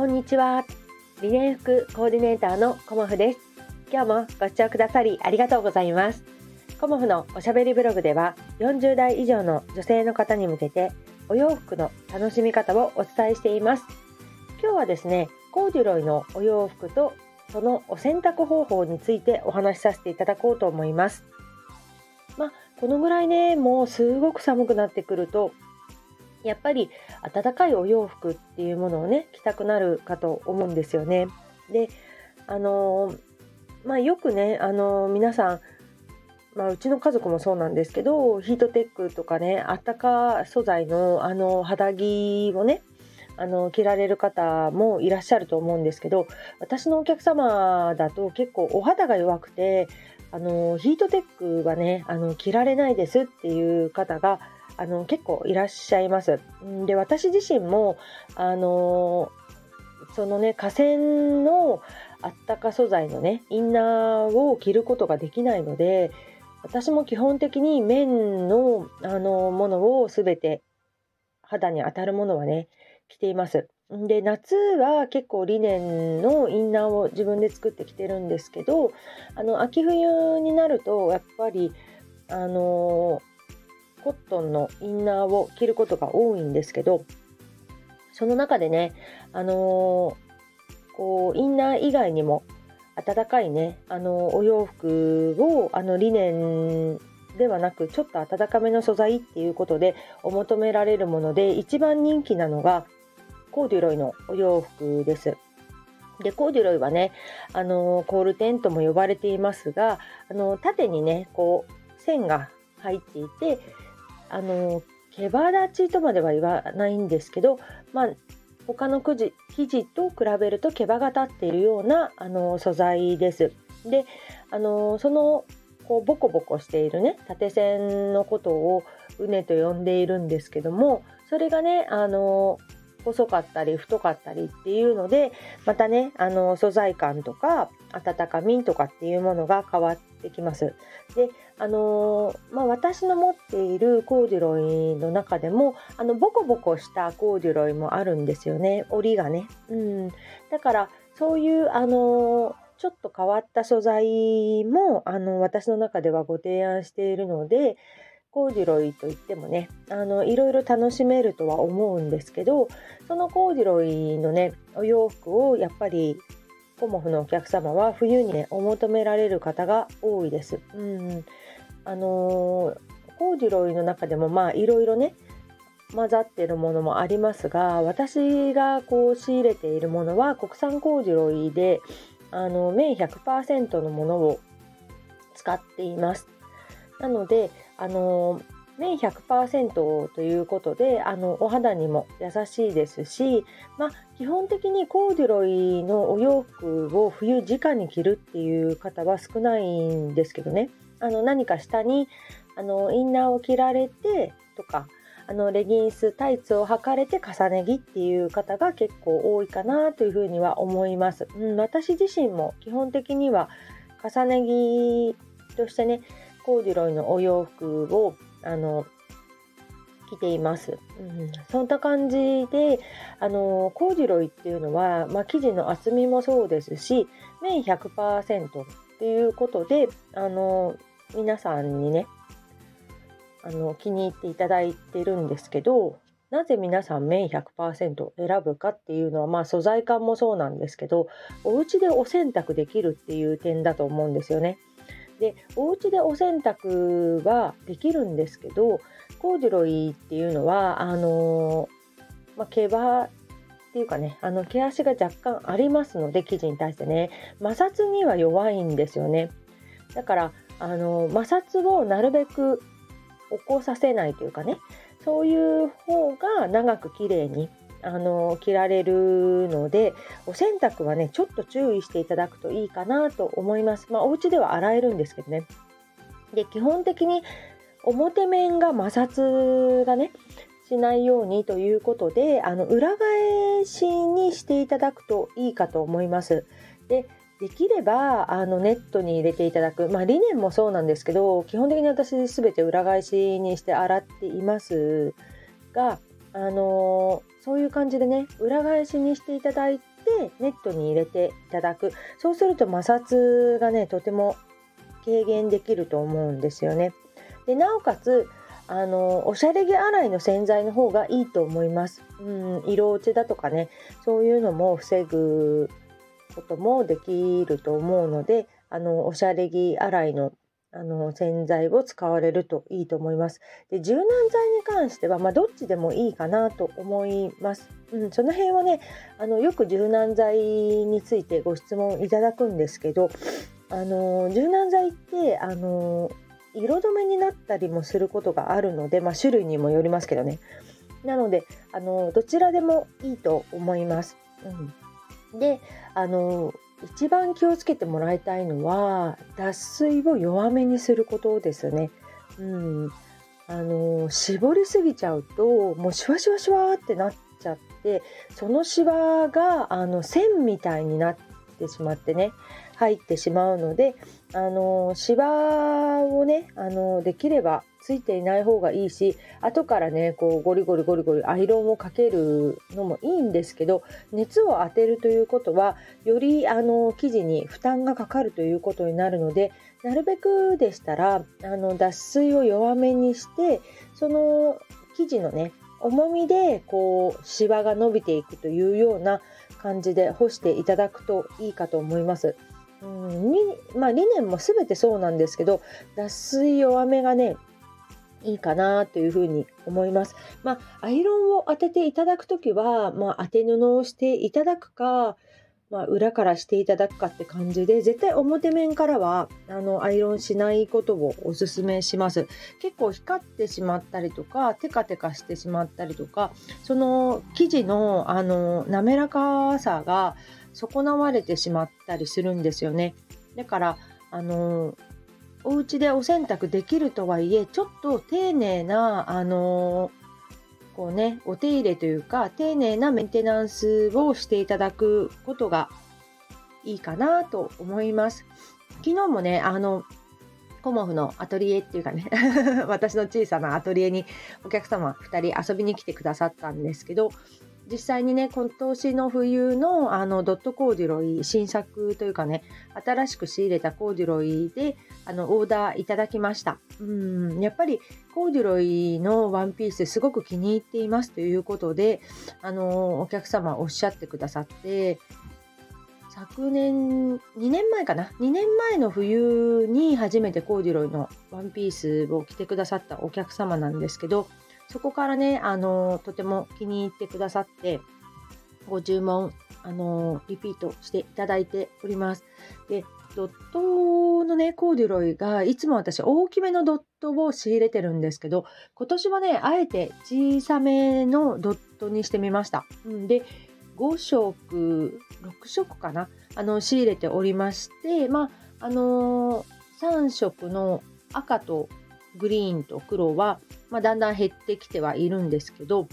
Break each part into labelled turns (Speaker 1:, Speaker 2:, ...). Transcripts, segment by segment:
Speaker 1: こんにちは。理念服コーディネーターのコモフです。今日もご視聴くださりありがとうございます。コモフのおしゃべりブログでは40代以上の女性の方に向けてお洋服の楽しみ方をお伝えしています。今日はですね、コーデュロイのお洋服とそのお洗濯方法についてお話しさせていただこうと思います。まあ、このぐらいね、もうすごく寒くなってくるとやっぱり暖かいお洋服っていうものをね着たくなるかと思うんですよね。であのまあよくねあの皆さんまあ、うちの家族もそうなんですけどヒートテックとかねあったか素材のあの肌着をねあの着られる方もいらっしゃると思うんですけど私のお客様だと結構お肌が弱くてあのヒートテックはねあの着られないですっていう方があの結構いらっしゃいます。で私自身もあのそのね河川のあったか素材のねインナーを着ることができないので私も基本的に綿のあのものを全て肌に当たるものはね着ています。で夏は結構リネンのインナーを自分で作ってきてるんですけどあの秋冬になるとやっぱりあのコットンのインナーを着ることが多いんですけどその中でねあのー、こうインナー以外にも暖かいねあのお洋服をあのリネンではなくちょっと暖かめの素材っていうことでお求められるもので一番人気なのがコーデュロイのお洋服です。でコーデュロイはねあのコールテンとも呼ばれていますがあの縦にねこう線が入っていてあの毛羽立ちとまでは言わないんですけど、まあ、他の生地生地と比べると毛羽が立っているようなあの素材です。であのそのこうボコボコしているね縦線のことをうねと呼んでいるんですけどもそれがねあの細かったり太かったりっていうのでまたねあの素材感とか温かみとかっていうものが変わってきます。であのまあ、私の持っているコーデュロイの中でもあのボコボコしたコーデュロイもあるんですよね折りがね。うん、だからそういうあのちょっと変わった素材もあの私の中ではご提案しているのでコーデュロイといってもねあのいろいろ楽しめるとは思うんですけどそのコーデュロイのねお洋服をやっぱりコモフのお客様は冬にねお求められる方が多いです。うんあのー、コーデュロイの中でもまあいろいろね混ざってるものもありますが私がこう仕入れているものは国産コーデュロイであの綿100%のものを使っています。なのであの綿100%ということであのお肌にも優しいですし、まあ、基本的にコーデュロイのお洋服を冬直に着るっていう方は少ないんですけどねあの何か下にあのインナーを着られてとかあのレギンスタイツを履かれて重ね着っていう方が結構多いかなというふうには思います。うん、私自身も基本的には重ね着としてねコーデュロイのお洋服をあの着ています、うん、そんな感じであのコーデュロイっていうのは、まあ、生地の厚みもそうですし綿100%っていうことであの皆さんにねあの気に入っていただいてるんですけどなぜ皆さん綿100%選ぶかっていうのはまあ素材感もそうなんですけどお家でお洗濯できるっていう点だと思うんですよね。でお家でお洗濯はできるんですけどコーデュロイっていうのはあの、まあ、毛羽っていうかねあの毛足が若干ありますので生地に対してね。摩擦には弱いんですよね。だからあの摩擦をなるべく起こさせないというかね。そういう方が長く綺麗にあの着られるのでお洗濯はねちょっと注意していただくといいかなと思います。まあ、お家では洗えるんですけどね。で基本的に表面が摩擦がねしないようにということであの裏返しにしていただくといいかと思います。でできればあのネットに入れていただく、まあ、リネンもそうなんですけど基本的に私全て裏返しにして洗っていますがあのそういう感じでね裏返しにしていただいでネットに入れていただくそうすると摩擦がねとても軽減できると思うんですよね。でなおかつあのおしゃれ着洗いの洗剤の方がいいと思います。うん、色落ちだとかねそういうのも防ぐこともできると思うのであのおしゃれ着洗いのあの洗剤を使われるといいと思います。で柔軟剤に関しては、まあ、どっちでもいいかなと思います。うん、その辺はねあのよく柔軟剤についてご質問いただくんですけどあの柔軟剤ってあの色止めになったりもすることがあるので、まあ、種類にもよりますけどねなのであのどちらでもいいと思います。うん、であの一番気をつけてもらいたいのは脱水を弱めにすることですね。うん、あの絞りすぎちゃうともうシュワシュワシュワってなっちゃってそのシワがあの線みたいになってしまってね入ってしまうのであのシワをねあのできればついていない方がいいし後からねこうゴリゴリゴリゴリアイロンをかけるのもいいんですけど熱を当てるということはよりあの生地に負担がかかるということになるのでなるべくでしたらあの脱水を弱めにしてその生地のね重みでこうシワが伸びていくというような感じで干していただくといいかと思います。うんまあ、理念も全てそうなんですけど脱水弱めがねいいかなというふうに思います。まあ、アイロンを当てていただくときは、まあ、当て布をしていただくか、まあ、裏からしていただくかって感じで、絶対表面からは、あの、アイロンしないことをお勧めします。結構光ってしまったりとか、テカテカしてしまったりとか、その生地の、あの、滑らかさが損なわれてしまったりするんですよね。だから、あの、お家でお洗濯できるとはいえちょっと丁寧なあの、こうねお手入れというか丁寧なメンテナンスをしていただくことがいいかなと思います。昨日もねあのコモフのアトリエっていうかね 私の小さなアトリエにお客様2人遊びに来てくださったんですけど実際にね今年の冬のあのドットコーデュロイ新作というかね新しく仕入れたコーデュロイであのオーダーいただきました。うんやっぱりコーデュロイのワンピースすごく気に入っていますということであのお客様おっしゃってくださって昨年2年前かな？2年前の冬に初めてコーデュロイのワンピースを着てくださったお客様なんですけどそこからね、あのとても気に入ってくださって、ご注文、あのリピートしていただいております。で、ドットのね、コーデュロイが、いつも私大きめのドットを仕入れてるんですけど、今年はね、あえて小さめのドットにしてみました。うん、で、5色、6色かな？あの、仕入れておりまして、まあ、あのー、3色の赤とグリーンと黒は、まあ、だんだん減ってきてはいるんですけど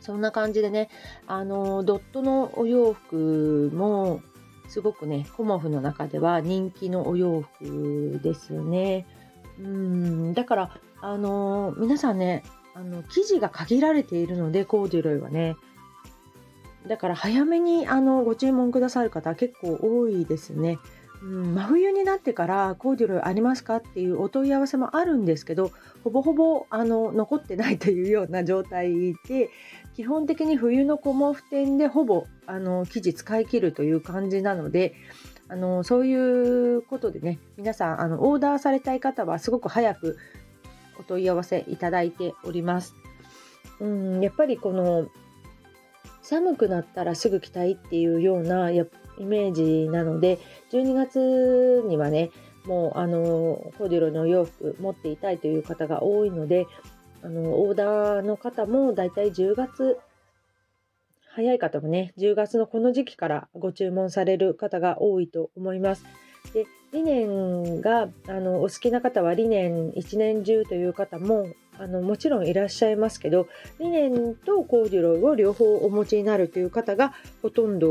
Speaker 1: そんな感じでねあのドットのお洋服もすごくねコモフの中では人気のお洋服ですねうんだからあの皆さんねあの生地が限られているのでコーデュロイはねだから早めにあのご注文くださる方結構多いですね。うん、真冬になってからコーデュロイありますかっていうお問い合わせもあるんですけどほぼほぼあの残ってないというような状態で基本的に冬のコモフ店でほぼあの生地使い切るという感じなのであのそういうことでね皆さんあのオーダーされたい方はすごく早くお問い合わせいただいております。うんやっぱりこの寒くなったらすぐ着たいっていうようなやイメージなので12月にはねもうあのコーデュロのお洋服持っていたいという方が多いのであのオーダーの方もだいたい10月早い方もね10月のこの時期からご注文される方が多いと思います。で理念があのお好きな方は理念一年中という方もあのもちろんいらっしゃいますけどリネンとコーデュロイを両方お持ちになるという方がほとんど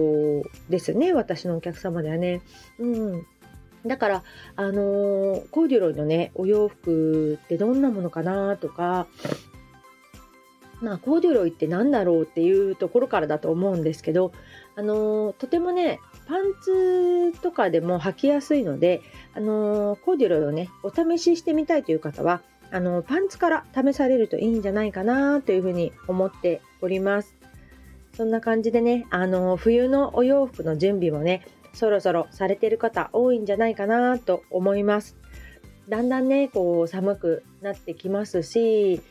Speaker 1: ですね私のお客様ではね。うんだから、あのー、コーデュロイのね、お洋服ってどんなものかなとか、まあ、コーデュロイって何だろうっていうところからだと思うんですけど、あのとてもねパンツとかでも履きやすいので、あのコーデュロイをねお試ししてみたいという方はあのパンツから試されるといいんじゃないかなというふうに思っております。そんな感じでね、あの冬のお洋服の準備もねそろそろされてる方多いんじゃないかなと思います。だんだんねこう寒くなってきますし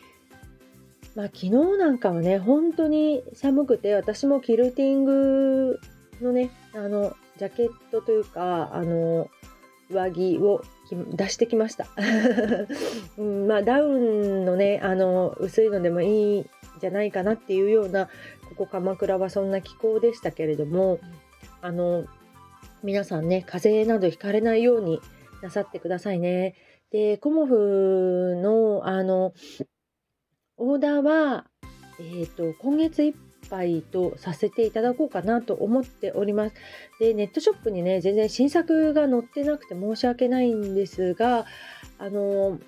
Speaker 1: まあ、昨日なんかはね本当に寒くて私もキルティングのねあのジャケットというかあの上着を出してきました、うん、まあダウンのねあの薄いのでもいいんじゃないかなっていうようなここ鎌倉はそんな気候でしたけれどもあの皆さんね風邪などひかれないようになさってくださいね。でコモフのあのオーダーは、えーと、今月いっぱいとさせていただこうかなと思っております。で、ネットショップにね、全然新作が載ってなくて申し訳ないんですが、あの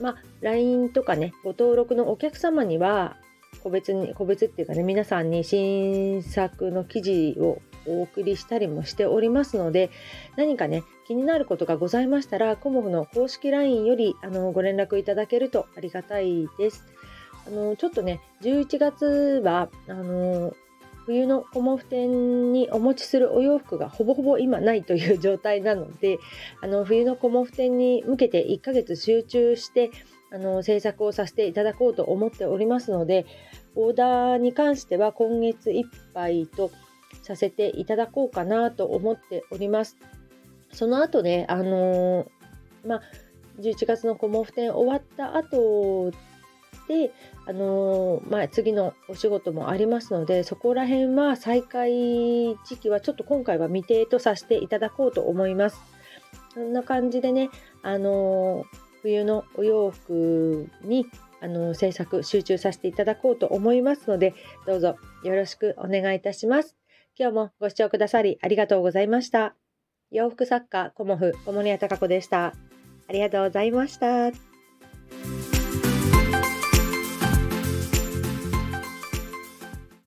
Speaker 1: まあ、LINE とかね、ご登録のお客様には、個別に、個別っていうかね、皆さんに新作の記事をお送りしたりもしておりますので、何かね、気になることがございましたら、コモフの公式 LINE よりあのご連絡いただけるとありがたいです。あのちょっとね11月はあの冬のコモフ店にお持ちするお洋服がほぼほぼ今ないという状態なのであの冬のコモフ店に向けて1ヶ月集中してあの制作をさせていただこうと思っておりますのでオーダーに関しては今月いっぱいとさせていただこうかなと思っております。その後ね、あのー、まあ、11月のコモフ店終わった後で、あのー、まあ、次のお仕事もありますのでそこら辺は再開時期はちょっと今回は未定とさせていただこうと思います。そんな感じでね、あのー、冬のお洋服にあの制作集中させていただこうと思いますのでどうぞよろしくお願いいたします。今日もご視聴くださりありがとうございました。洋服作家コモフ小森屋隆子でした。ありがとうございました。